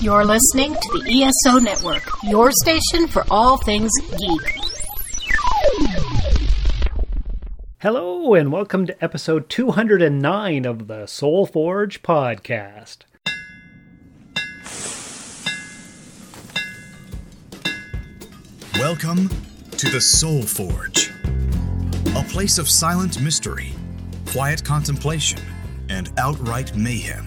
You're listening to the ESO Network, your station for all things geek. Hello, and welcome to episode 209 of the Soul Forge podcast. Welcome to the Soul Forge, a place of silent mystery, quiet contemplation, and outright mayhem.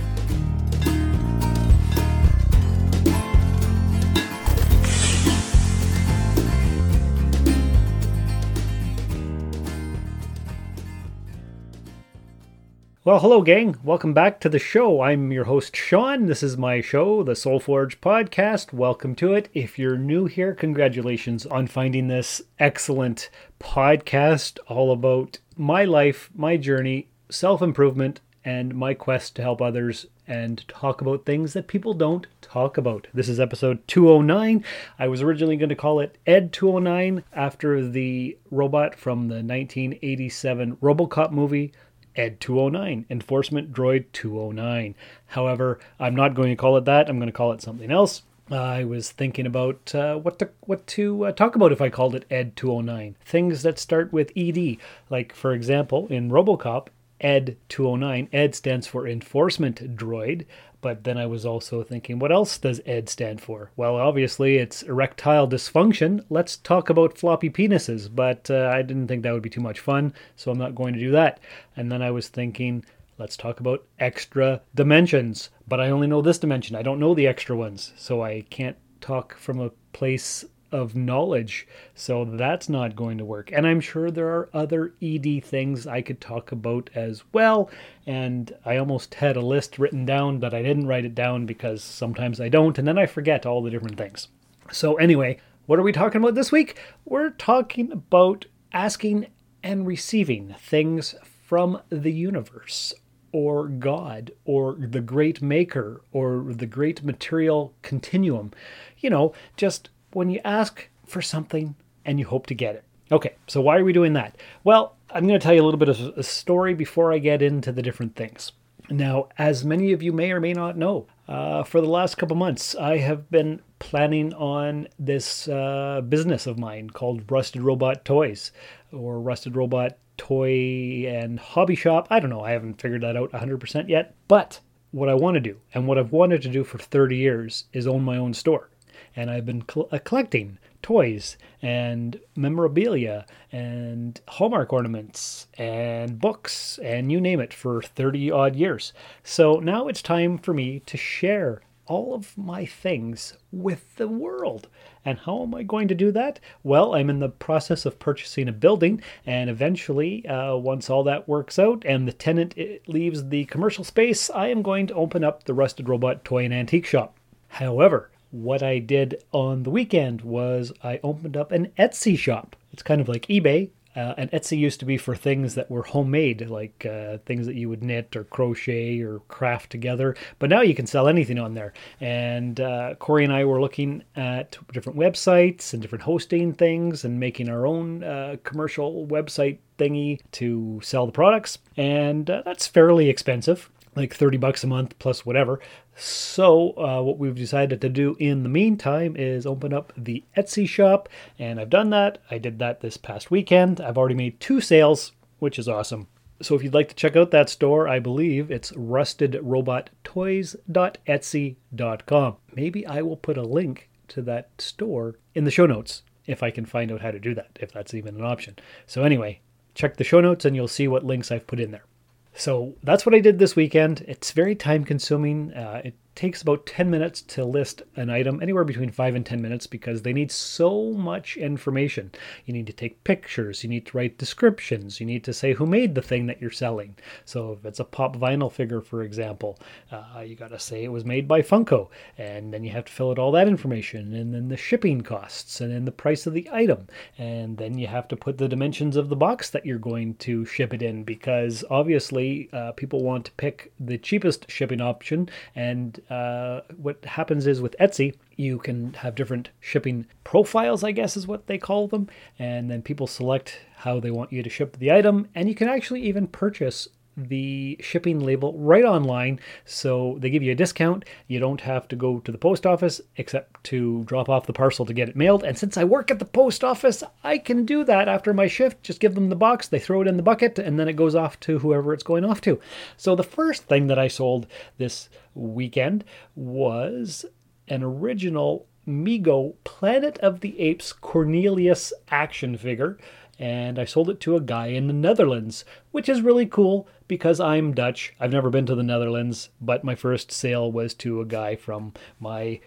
Well, hello, gang. Welcome back to the show. I'm your host, Sean. This is my show, the Soul Forge podcast. Welcome to it. If you're new here, congratulations on finding this excellent podcast all about my life, my journey, self improvement, and my quest to help others and talk about things that people don't talk about. This is episode 209. I was originally going to call it Ed 209 after the robot from the 1987 Robocop movie Ed 209, Enforcement Droid 209. However, I'm not going to call it that. I'm going to call it something else. I was thinking about uh, what to what to uh, talk about if I called it Ed 209. Things that start with ED, like for example, in RoboCop, Ed 209. Ed stands for Enforcement Droid, but then I was also thinking, what else does ED stand for? Well, obviously it's erectile dysfunction. Let's talk about floppy penises, but uh, I didn't think that would be too much fun, so I'm not going to do that. And then I was thinking, let's talk about extra dimensions, but I only know this dimension. I don't know the extra ones, so I can't talk from a place of knowledge. So that's not going to work. And I'm sure there are other ED things I could talk about as well. And I almost had a list written down, but I didn't write it down because sometimes I don't, and then I forget all the different things. So, anyway, what are we talking about this week? We're talking about asking and receiving things from the universe or God or the great maker or the great material continuum. You know, just when you ask for something and you hope to get it. Okay, so why are we doing that? Well, I'm going to tell you a little bit of a story before I get into the different things. Now, as many of you may or may not know, uh, for the last couple months, I have been planning on this uh, business of mine called Rusted Robot Toys or Rusted Robot Toy and Hobby Shop. I don't know, I haven't figured that out 100% yet. But what I want to do, and what I've wanted to do for 30 years, is own my own store and I've been cl- uh, collecting toys and memorabilia and Hallmark ornaments and books and you name it for 30 odd years. So now it's time for me to share all of my things with the world. And how am I going to do that? Well, I'm in the process of purchasing a building, and eventually, uh, once all that works out and the tenant uh, leaves the commercial space, I am going to open up the Rusted Robot Toy and Antique Shop. However, what I did on the weekend was I opened up an Etsy shop. It's kind of like eBay. Uh, and Etsy used to be for things that were homemade, like uh, things that you would knit or crochet or craft together. But now you can sell anything on there. And uh, Corey and I were looking at different websites and different hosting things and making our own uh, commercial website thingy to sell the products. And uh, that's fairly expensive like 30 bucks a month plus whatever. So, uh, what we've decided to do in the meantime is open up the Etsy shop, and I've done that. I did that this past weekend. I've already made two sales, which is awesome. So, if you'd like to check out that store, I believe it's rustedrobottoys.etsy.com. Maybe I will put a link to that store in the show notes if I can find out how to do that, if that's even an option. So, anyway, check the show notes and you'll see what links I've put in there. So that's what I did this weekend. It's very time consuming. Uh, it takes about 10 minutes to list an item, anywhere between 5 and 10 minutes, because they need so much information. You need to take pictures, you need to write descriptions, you need to say who made the thing that you're selling. So if it's a pop vinyl figure, for example, uh, you got to say it was made by Funko, and then you have to fill out all that information, and then the shipping costs, and then the price of the item, and then you have to put the dimensions of the box that you're going to ship it in, because obviously uh, people want to pick the cheapest shipping option and uh, what happens is with Etsy, you can have different shipping profiles, I guess is what they call them, and then people select how they want you to ship the item, and you can actually even purchase the shipping label right online. So they give you a discount. You don't have to go to the post office except to drop off the parcel to get it mailed. And since I work at the post office, I can do that after my shift. Just give them the box, they throw it in the bucket, and then it goes off to whoever it's going off to. So the first thing that I sold this weekend was an original Mego Planet of the Apes Cornelius action figure and I sold it to a guy in the Netherlands, which is really cool because I'm Dutch. I've never been to the Netherlands, but my first sale was to a guy from my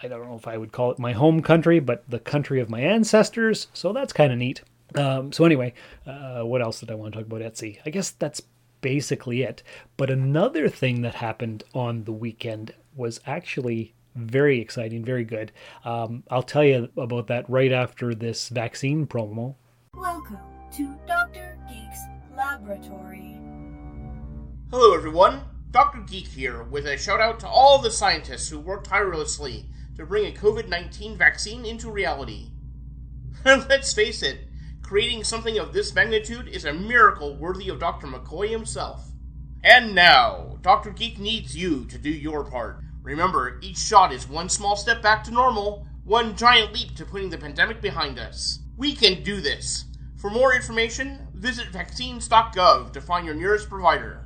I don't know if I would call it my home country, but the country of my ancestors. So that's kind of neat. Um, so anyway, uh, what else did I want to talk about Etsy? I guess that's basically it. But another thing that happened on the weekend was actually very exciting, very good. Um, I'll tell you about that right after this vaccine promo Welcome to Dr. Geek's Laboratory. Hello, everyone. Dr. Geek here with a shout out to all the scientists who worked tirelessly to bring a COVID 19 vaccine into reality. Let's face it, creating something of this magnitude is a miracle worthy of Dr. McCoy himself. And now, Dr. Geek needs you to do your part. Remember, each shot is one small step back to normal, one giant leap to putting the pandemic behind us. We can do this. For more information, visit vaccines.gov to find your nearest provider.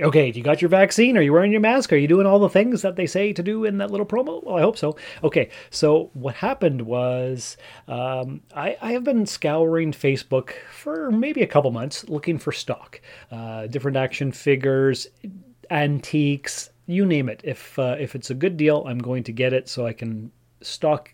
Okay, you got your vaccine? Are you wearing your mask? Are you doing all the things that they say to do in that little promo? Well, I hope so. Okay, so what happened was um, I, I, have been scouring Facebook for maybe a couple months looking for stock, uh, different action figures, antiques, you name it. If uh, if it's a good deal, I'm going to get it so I can stock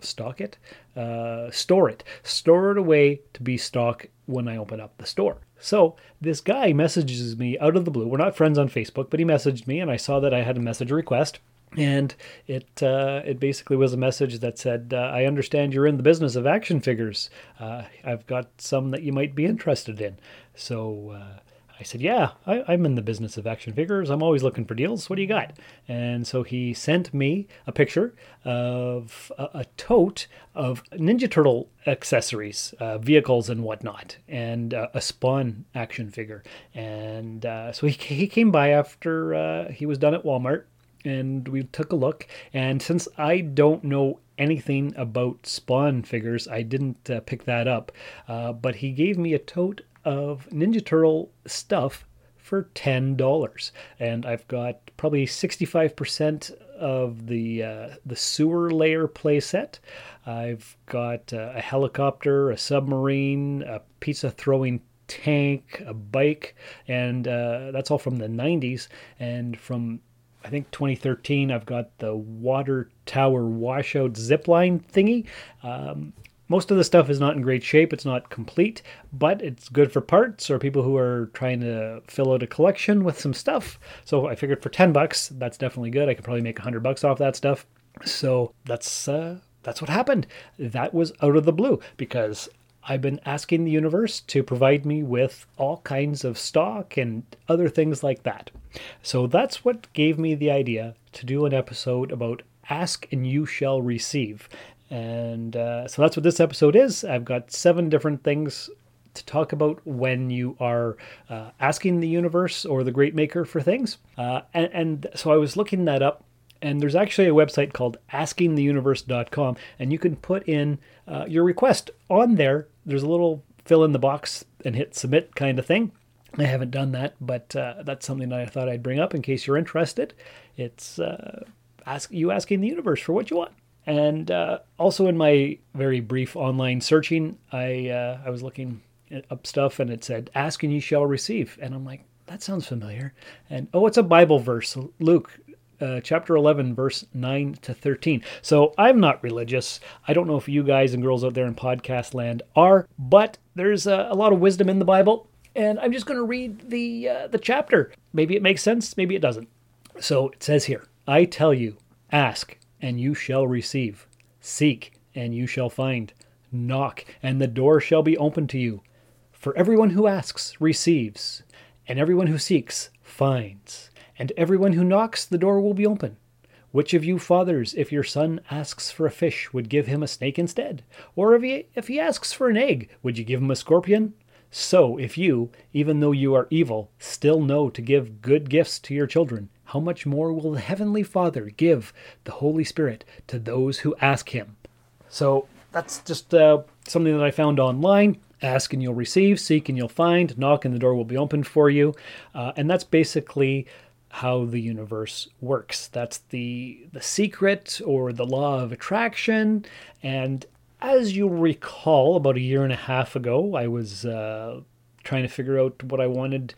stock it, uh, store it, store it away to be stock when I open up the store. So this guy messages me out of the blue. We're not friends on Facebook, but he messaged me, and I saw that I had a message request. And it uh, it basically was a message that said, uh, "I understand you're in the business of action figures. Uh, I've got some that you might be interested in." So uh, I said, Yeah, I, am in the business of action figures. I'm always looking for deals. What do you got? And so he sent me a picture of a, a tote of Ninja Turtle accessories, uh, vehicles, and whatnot, and uh, a Spawn action figure. And uh, so he, he came by after uh, he was done at Walmart. And we took a look. And since I don't know anything about Spawn figures, I didn't uh, pick that up. Uh, but he gave me a tote of Ninja Turtle stuff for $10 and I've got probably 65% of the uh, the sewer lair playset. I've got uh, a helicopter, a submarine, a pizza throwing tank, a bike, and uh, that's all from the 90s. And from I think 2013, I've got the water tower washout zipline thingy. Um, most of the stuff is not in great shape. It's not complete, but it's good for parts or people who are trying to fill out a collection with some stuff. So I figured for 10 bucks, that's definitely good. I could probably make 100 bucks off that stuff. So that's uh, that's what happened. That was out of the blue because I've been asking the universe to provide me with all kinds of stock and other things like that. So that's what gave me the idea to do an episode about Ask and You Shall Receive. And uh, so that's what this episode is. I've got seven different things to talk about when you are uh, asking the universe or the great maker for things. Uh, and, and, so I was looking that up, and there's actually a website called askingtheuniverse.com, and you can put in uh, your request on there. There's a little fill in the box and hit submit kind of thing. I haven't done that, but uh, that's something that I thought I'd bring up in case you're interested. It's uh, ask you asking the universe for what you want. And uh, also in my very brief online searching, I uh, I was looking up stuff and it said, "Ask and you shall receive," and I'm like, that sounds familiar. And oh, it's a Bible verse, Luke uh, chapter 11, verse 9 to 13. So I'm not religious. I don't know if you guys and girls out there in podcast land are, but there's a, a lot of wisdom in the Bible, and I'm just going to read the uh, the chapter. Maybe it makes sense, maybe it doesn't. So it says here, I tell you, ask and you shall receive. Seek and you shall find. Knock and the door shall be opened to you. For everyone who asks receives, and everyone who seeks finds, and everyone who knocks the door will be open. Which of you fathers, if your son asks for a fish, would give him a snake instead? Or if he, if he asks for an egg, would you give him a scorpion? So, if you, even though you are evil, still know to give good gifts to your children, how much more will the Heavenly Father give the Holy Spirit to those who ask Him? So, that's just uh, something that I found online. Ask and you'll receive, seek and you'll find, knock and the door will be opened for you. Uh, and that's basically how the universe works. That's the the secret or the law of attraction. And as you'll recall, about a year and a half ago, I was uh, trying to figure out what I wanted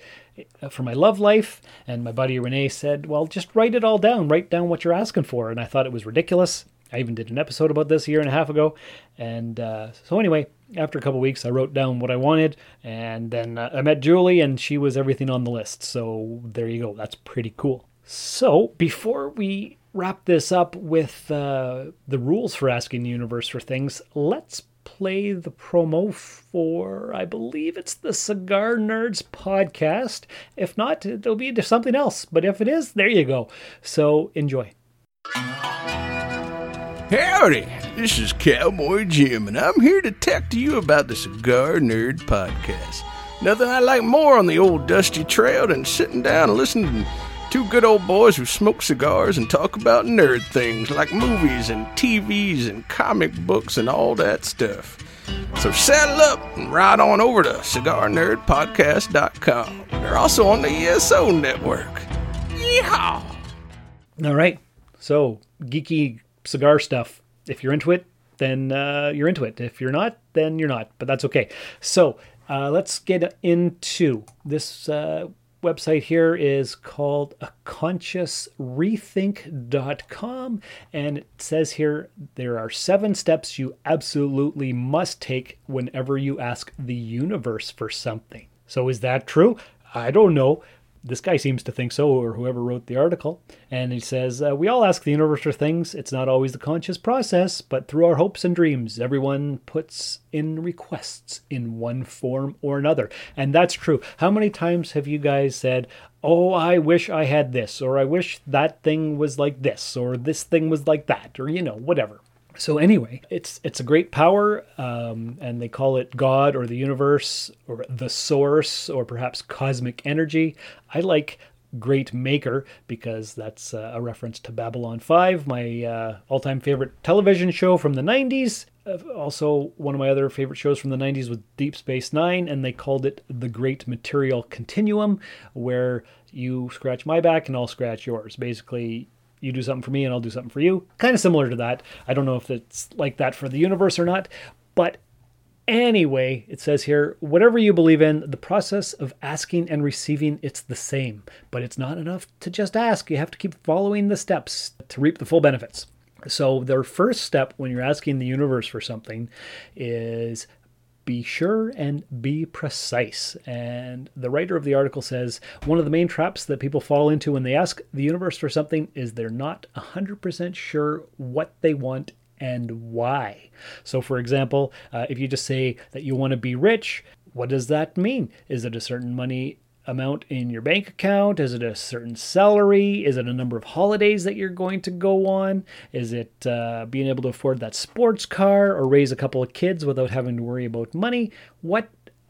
uh, for my love life, and my buddy Renee said, "Well, just write it all down. Write down what you're asking for." And I thought it was ridiculous. I even did an episode about this a year and a half ago. And uh, so, anyway, after a couple weeks, I wrote down what I wanted, and then uh, I met Julie, and she was everything on the list. So, there you go. That's pretty cool. So, before we wrap this up with uh, the rules for asking the universe for things, let's play the promo for, I believe it's the Cigar Nerds podcast. If not, it'll be something else. But if it is, there you go. So enjoy. Howdy, this is Cowboy Jim, and I'm here to talk to you about the Cigar Nerd Podcast. Nothing I like more on the old dusty trail than sitting down and listening to two good old boys who smoke cigars and talk about nerd things like movies and TVs and comic books and all that stuff. So saddle up and ride on over to cigarnerdpodcast.com. They're also on the ESO network. Yeehaw! All right. So, geeky cigar stuff. If you're into it, then uh, you're into it. If you're not, then you're not. But that's okay. So uh, let's get into this uh, website here is called a consciousrethink.com and it says here there are seven steps you absolutely must take whenever you ask the universe for something. So is that true? I don't know this guy seems to think so, or whoever wrote the article. And he says, uh, We all ask the universe for things. It's not always the conscious process, but through our hopes and dreams, everyone puts in requests in one form or another. And that's true. How many times have you guys said, Oh, I wish I had this, or I wish that thing was like this, or this thing was like that, or you know, whatever. So anyway, it's it's a great power, um, and they call it God or the universe or the source or perhaps cosmic energy. I like Great Maker because that's uh, a reference to Babylon 5, my uh, all-time favorite television show from the 90s. Uh, also, one of my other favorite shows from the 90s was Deep Space Nine, and they called it the Great Material Continuum, where you scratch my back and I'll scratch yours. Basically, you do something for me and I'll do something for you. Kind of similar to that. I don't know if it's like that for the universe or not, but anyway, it says here, whatever you believe in, the process of asking and receiving, it's the same. But it's not enough to just ask. You have to keep following the steps to reap the full benefits. So, their first step when you're asking the universe for something is be sure and be precise. And the writer of the article says one of the main traps that people fall into when they ask the universe for something is they're not 100% sure what they want and why. So, for example, uh, if you just say that you want to be rich, what does that mean? Is it a certain money amount in your bank account? Is it a certain salary? Is it a number of holidays that you're going to go on? Is it uh, being able to afford that sports car or raise a couple of kids without having to worry about money? What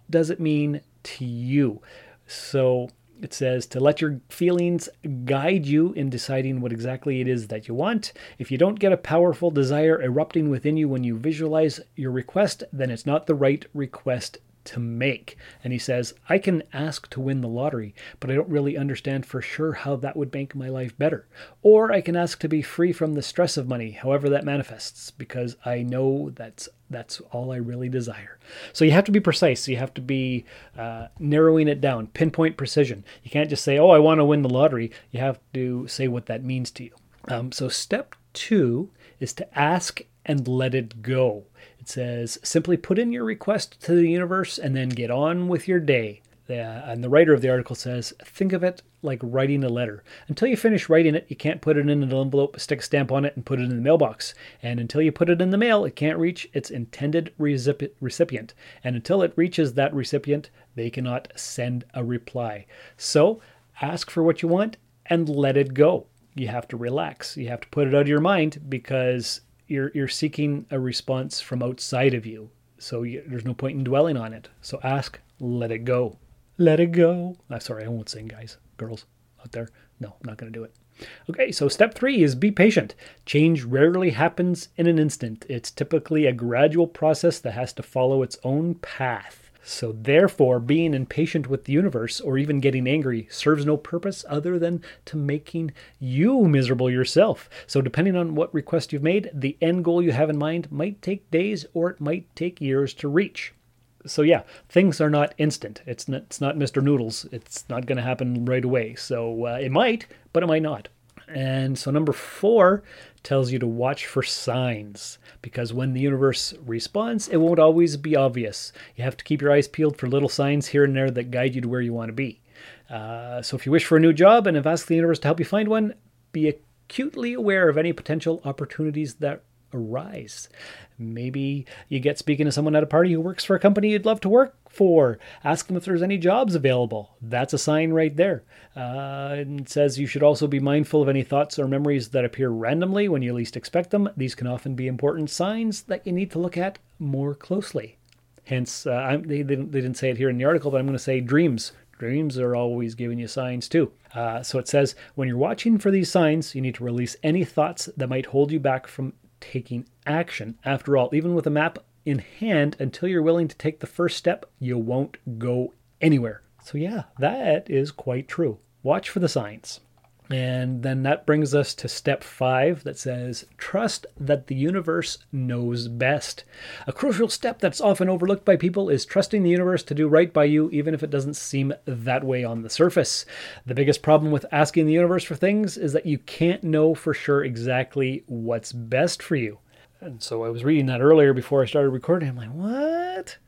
does it mean to you? So it says to let your feelings guide you in deciding what exactly it is that you want. If you don't get a powerful desire erupting within you when you visualize your request, then it's not the right request to make. And he says, I can ask to win the lottery, but I don't really understand for sure how that would make my life better. Or I can ask to be free from the stress of money, however that manifests, because I know that's that's all I really desire. So you have to be precise. You have to be uh, narrowing it down, pinpoint precision. You can't just say, "Oh, I want to win the lottery." You have to say what that means to you. Um, so step two is to ask and let it go. Says simply put in your request to the universe and then get on with your day. And the writer of the article says, think of it like writing a letter. Until you finish writing it, you can't put it in an envelope, stick a stamp on it, and put it in the mailbox. And until you put it in the mail, it can't reach its intended recipient. And until it reaches that recipient, they cannot send a reply. So ask for what you want and let it go. You have to relax. You have to put it out of your mind because you're you're seeking a response from outside of you. So you, there's no point in dwelling on it. So ask, let it go. Let it go. I'm sorry, I won't sing, guys, girls out there. No, I'm not to do it. Okay, so step three is be patient. Change rarely happens in an instant. It's typically a gradual process that has to follow its own path. So, therefore, being impatient with the universe or even getting angry serves no purpose other than to making you miserable yourself. So, depending on what request you've made, the end goal you have in mind might take days or it might take years to reach so yeah, things are not instant. It's not, it's not Mr. Noodles. It's not going to happen right away. So uh, it might, but it might not. And so number four tells you to watch for signs because when the universe responds, it won't always be obvious. You have to keep your eyes peeled for little signs here and there that guide you to where you want to be. Uh, so if you wish for a new job and have asked the universe to help you find one, be acutely aware of any potential opportunities that arise. Maybe you get speaking to someone at a party who works for a company you'd love to work for. Ask them if there's any jobs available. That's a sign right there. Uh, it says you should also be mindful of any thoughts or memories that appear randomly when you least expect them. These can often be important signs that you need to look at more closely. Hence, uh, they, they, they didn't say it here in the article, but I'm going to say dreams. Dreams are always giving you signs too. Uh, so it says when you're watching for these signs, you need to release any thoughts that might hold you back from taking action. After all, even with a map in hand, until you're willing to take the first step, you won't go anywhere. So, yeah, that is quite true. Watch for the signs. And then that brings us to step five that says, trust that the universe knows best. A crucial step that's often overlooked by people is trusting the universe to do right by you, even if it doesn't seem that way on the surface. The biggest problem with asking the universe for things is that you can't know for sure exactly what's best for you. And so I was reading that earlier before I started recording. I'm like, what?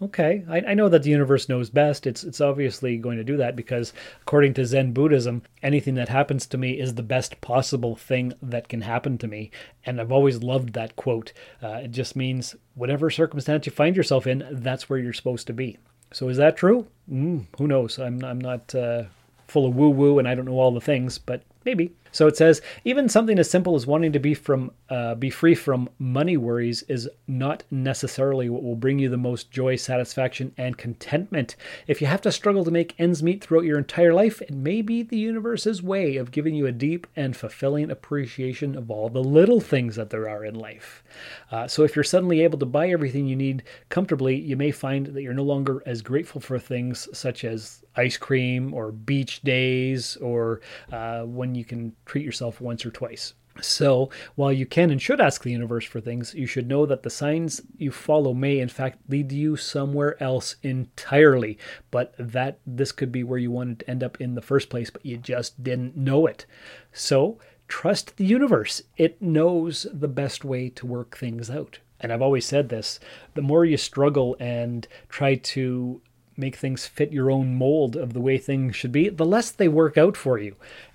Okay, I, I, know that the universe knows best. It's it's obviously going to do that because according to Zen Buddhism, anything that happens to me is the best possible thing that can happen to me. And I've always loved that quote. Uh, it just means whatever circumstance you find yourself in, that's where you're supposed to be. So is that true? Mm, who knows? I'm I'm not uh, full of woo woo and I don't know all the things, but maybe. So it says even something as simple as wanting to be from uh, be free from money worries is not necessarily what will bring you the most joy, satisfaction, and contentment. If you have to struggle to make ends meet throughout your entire life, it may be the universe's way of giving you a deep and fulfilling appreciation of all the little things that there are in life. Uh, so if you're suddenly able to buy everything you need comfortably, you may find that you're no longer as grateful for things such as ice cream or beach days or uh, when you can treat yourself once or twice. So, while you can and should ask the universe for things, you should know that the signs you follow may, in fact, lead you somewhere else entirely. But that this could be where you wanted to end up in the first place, but you just didn't know it. So, trust the universe. It knows the best way to work things out. And I've always said this the more you struggle and try to make things fit your own mold of the way things should be, the less they work out for you.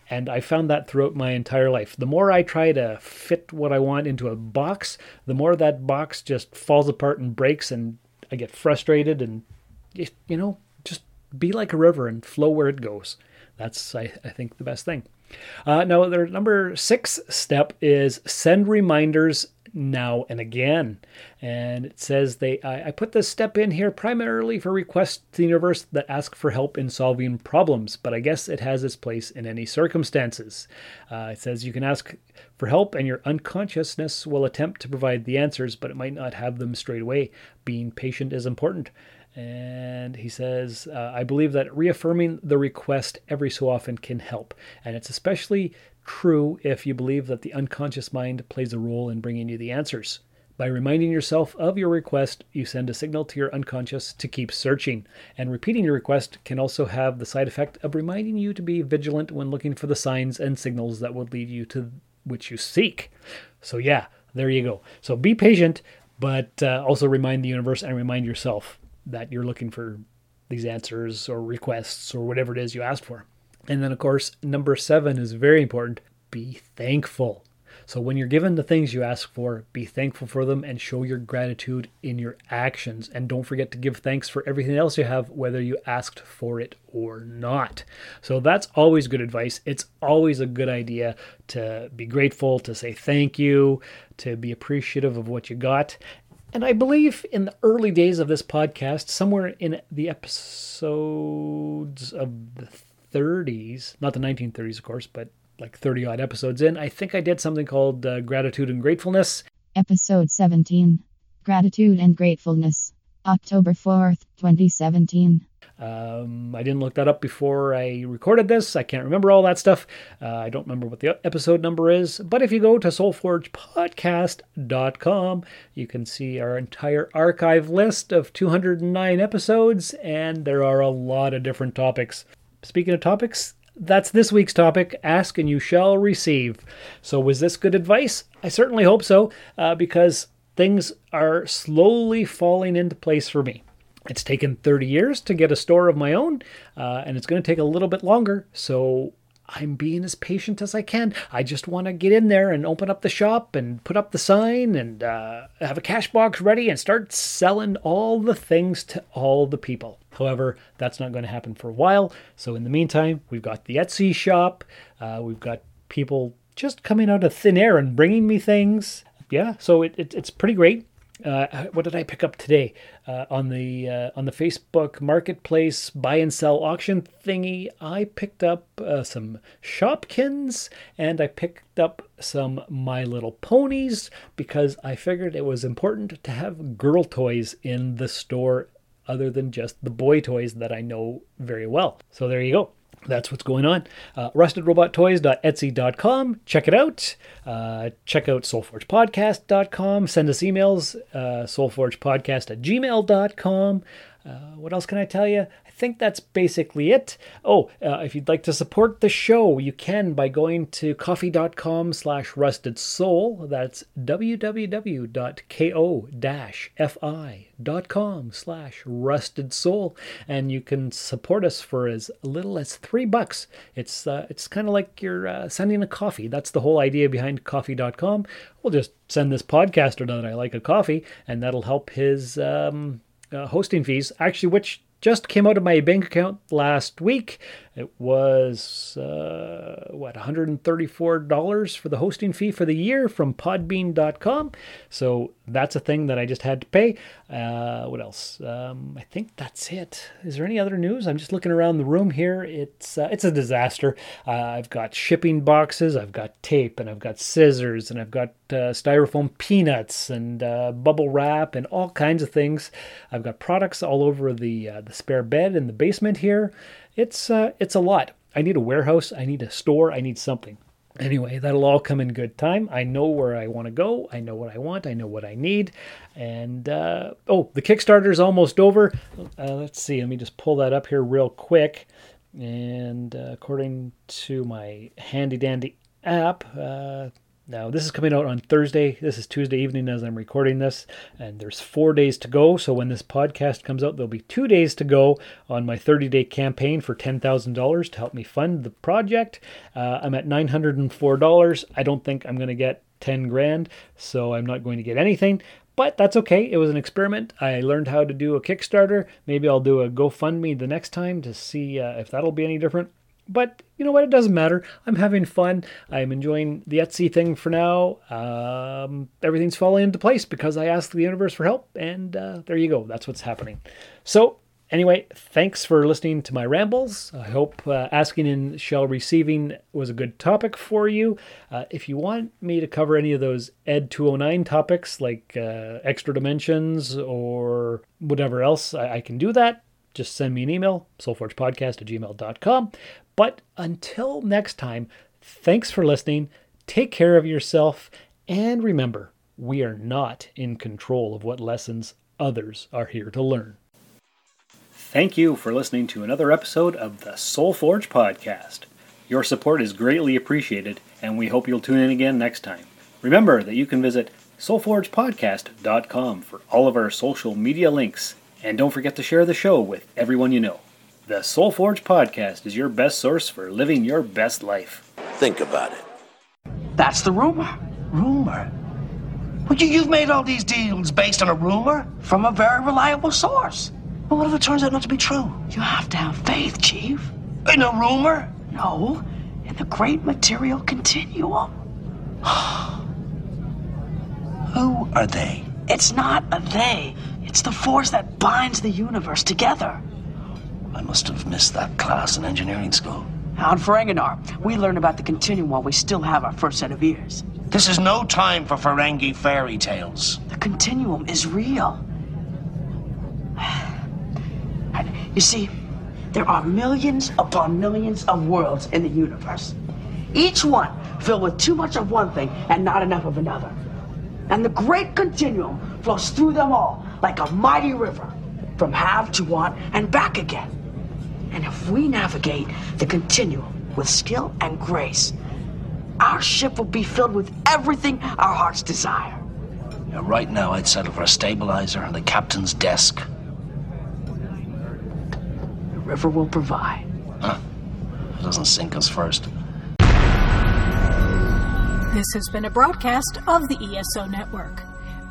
And I found that throughout my entire life. The more I try to fit what I want into a box, the more that box just falls apart and breaks, and I get frustrated. And, you know, just be like a river and flow where it goes. That's, I, I think, the best thing. Uh, now, their number six step is send reminders now and again. And it says they I, I, put this step in here primarily for requests to the universe that ask for help in solving problems, but I guess it has its place in any circumstances. Uh, it says you can ask for help and your unconsciousness will attempt to provide the answers, but it might not have them straight away. Being patient is important. And he says, uh, I believe that reaffirming the request every so often can help. And it's especially true if you believe that the unconscious mind plays a role in bringing you the answers. By reminding yourself of your request, you send a signal to your unconscious to keep searching. And repeating your request can also have the side effect of reminding you to be vigilant when looking for the signs and signals that would lead you to which you seek. So, yeah, there you go. So, be patient, but uh, also remind the universe and remind yourself that you're looking for these answers or requests or whatever it is you asked for. And then, of course, number seven is very important be thankful. So when you're given the things you ask for, be thankful for them and show your gratitude in your actions. And don't forget to give thanks for everything else you have, whether you asked for it or not. So that's always good advice. It's always a good idea to be grateful, to say thank you, to be appreciative of what you got. And I believe in the early days of this podcast, somewhere in the episodes of the 30s, not the 1930s, of course, but like 30 odd episodes in, I think I did something called uh, Gratitude and Gratefulness. Episode 17 Gratitude and Gratefulness, October 4th, 2017. Um, I didn't look that up before I recorded this. I can't remember all that stuff. Uh, I don't remember what the episode number is. But if you go to soulforgepodcast.com, you can see our entire archive list of 209 episodes, and there are a lot of different topics. Speaking of topics, that's this week's topic ask and you shall receive. So, was this good advice? I certainly hope so, uh, because things are slowly falling into place for me. It's taken 30 years to get a store of my own, uh, and it's going to take a little bit longer. So, I'm being as patient as I can. I just want to get in there and open up the shop and put up the sign and uh, have a cash box ready and start selling all the things to all the people. However, that's not going to happen for a while. So, in the meantime, we've got the Etsy shop. Uh, we've got people just coming out of thin air and bringing me things. Yeah, so it, it it's pretty great. Uh, what did I pick up today uh, on the uh, on the Facebook Marketplace buy and sell auction thingy? I picked up uh, some Shopkins and I picked up some My Little Ponies because I figured it was important to have girl toys in the store other than just the boy toys that I know very well. So there you go that's what's going on. Uh, rustedrobottoys.etsy.com. Check it out. Uh, check out soulforgepodcast.com. Send us emails, uh, soulforgepodcast at gmail.com. Uh, what else can I tell you? Think that's basically it. Oh, uh, if you'd like to support the show, you can by going to ko-fi.com slash rusted soul. That's www.ko-fi.com slash rusted soul. And you can support us for as little as three bucks. It's, uh, it's kind of like you're uh, sending a coffee. That's the whole idea behind ko-fi.com. We'll just send this podcaster that I like a coffee, and that'll help his... Um, uh, hosting fees, actually, which just came out of my bank account last week. It was, uh, what, $134 for the hosting fee for the year from podbean.com. So that's a thing that I just had to pay. Uh, what else? Um, I think that's it. Is there any other news? I'm just looking around the room here. It's, uh, it's a disaster. Uh, I've got shipping boxes, I've got tape, and I've got scissors, and I've got uh, styrofoam peanuts, and uh, bubble wrap, and all kinds of things. I've got products all over the, the spare bed in the basement here it's uh, it's a lot. I need a warehouse. I need a store. I need something. Anyway, that'll all come in good time. I know where I want to go. I know what I want. I know what I need. And uh, oh, the Kickstarter is almost over. Uh, let's see. Let me just pull that up here real quick. And uh, according to my handy dandy app, uh, now, this is coming out on Thursday. This is Tuesday evening as I'm recording this, and there's four days to go. So, when this podcast comes out, there'll be two days to go on my 30 day campaign for $10,000 to help me fund the project. Uh, I'm at $904. I don't think I'm going to get 10 grand, so I'm not going to get anything. But that's okay. It was an experiment. I learned how to do a Kickstarter. Maybe I'll do a GoFundMe the next time to see uh, if that'll be any different. But you know what? It doesn't matter. I'm having fun. I'm enjoying the Etsy thing for now. Um, everything's falling into place because I asked the universe for help, and uh, there you go. That's what's happening. So, Anyway, thanks for listening to my rambles. I hope uh, asking and shall receiving was a good topic for you. Uh, if you want me to cover any of those Ed 209 topics like uh, extra dimensions or whatever else, I, I can do that. Just send me an email, soulforgepodcast at gmail.com. But until next time, thanks for listening. Take care of yourself. And remember, we are not in control of what lessons others are here to learn. Thank you for listening to another episode of the Soul Forge Podcast. Your support is greatly appreciated, and we hope you'll tune in again next time. Remember that you can visit soulforgepodcast.com for all of our social media links, and don't forget to share the show with everyone you know. The Soul Forge Podcast is your best source for living your best life. Think about it. That's the rumor. Rumor? Well, you, you've made all these deals based on a rumor? From a very reliable source. Well, what if it turns out not to be true? You have to have faith, Chief. In a rumor? No, in the great material continuum. Who are they? It's not a they, it's the force that binds the universe together. I must have missed that class in engineering school. On Ferenginar, we learn about the continuum while we still have our first set of ears. This is no time for Ferengi fairy tales. The continuum is real. You see, there are millions upon millions of worlds in the universe. Each one filled with too much of one thing and not enough of another. And the great continuum flows through them all like a mighty river, from have to want and back again. And if we navigate the continuum with skill and grace, our ship will be filled with everything our hearts desire. Yeah, right now, I'd settle for a stabilizer and the captain's desk. The river will provide. Huh? It doesn't sink us first. This has been a broadcast of the ESO Network.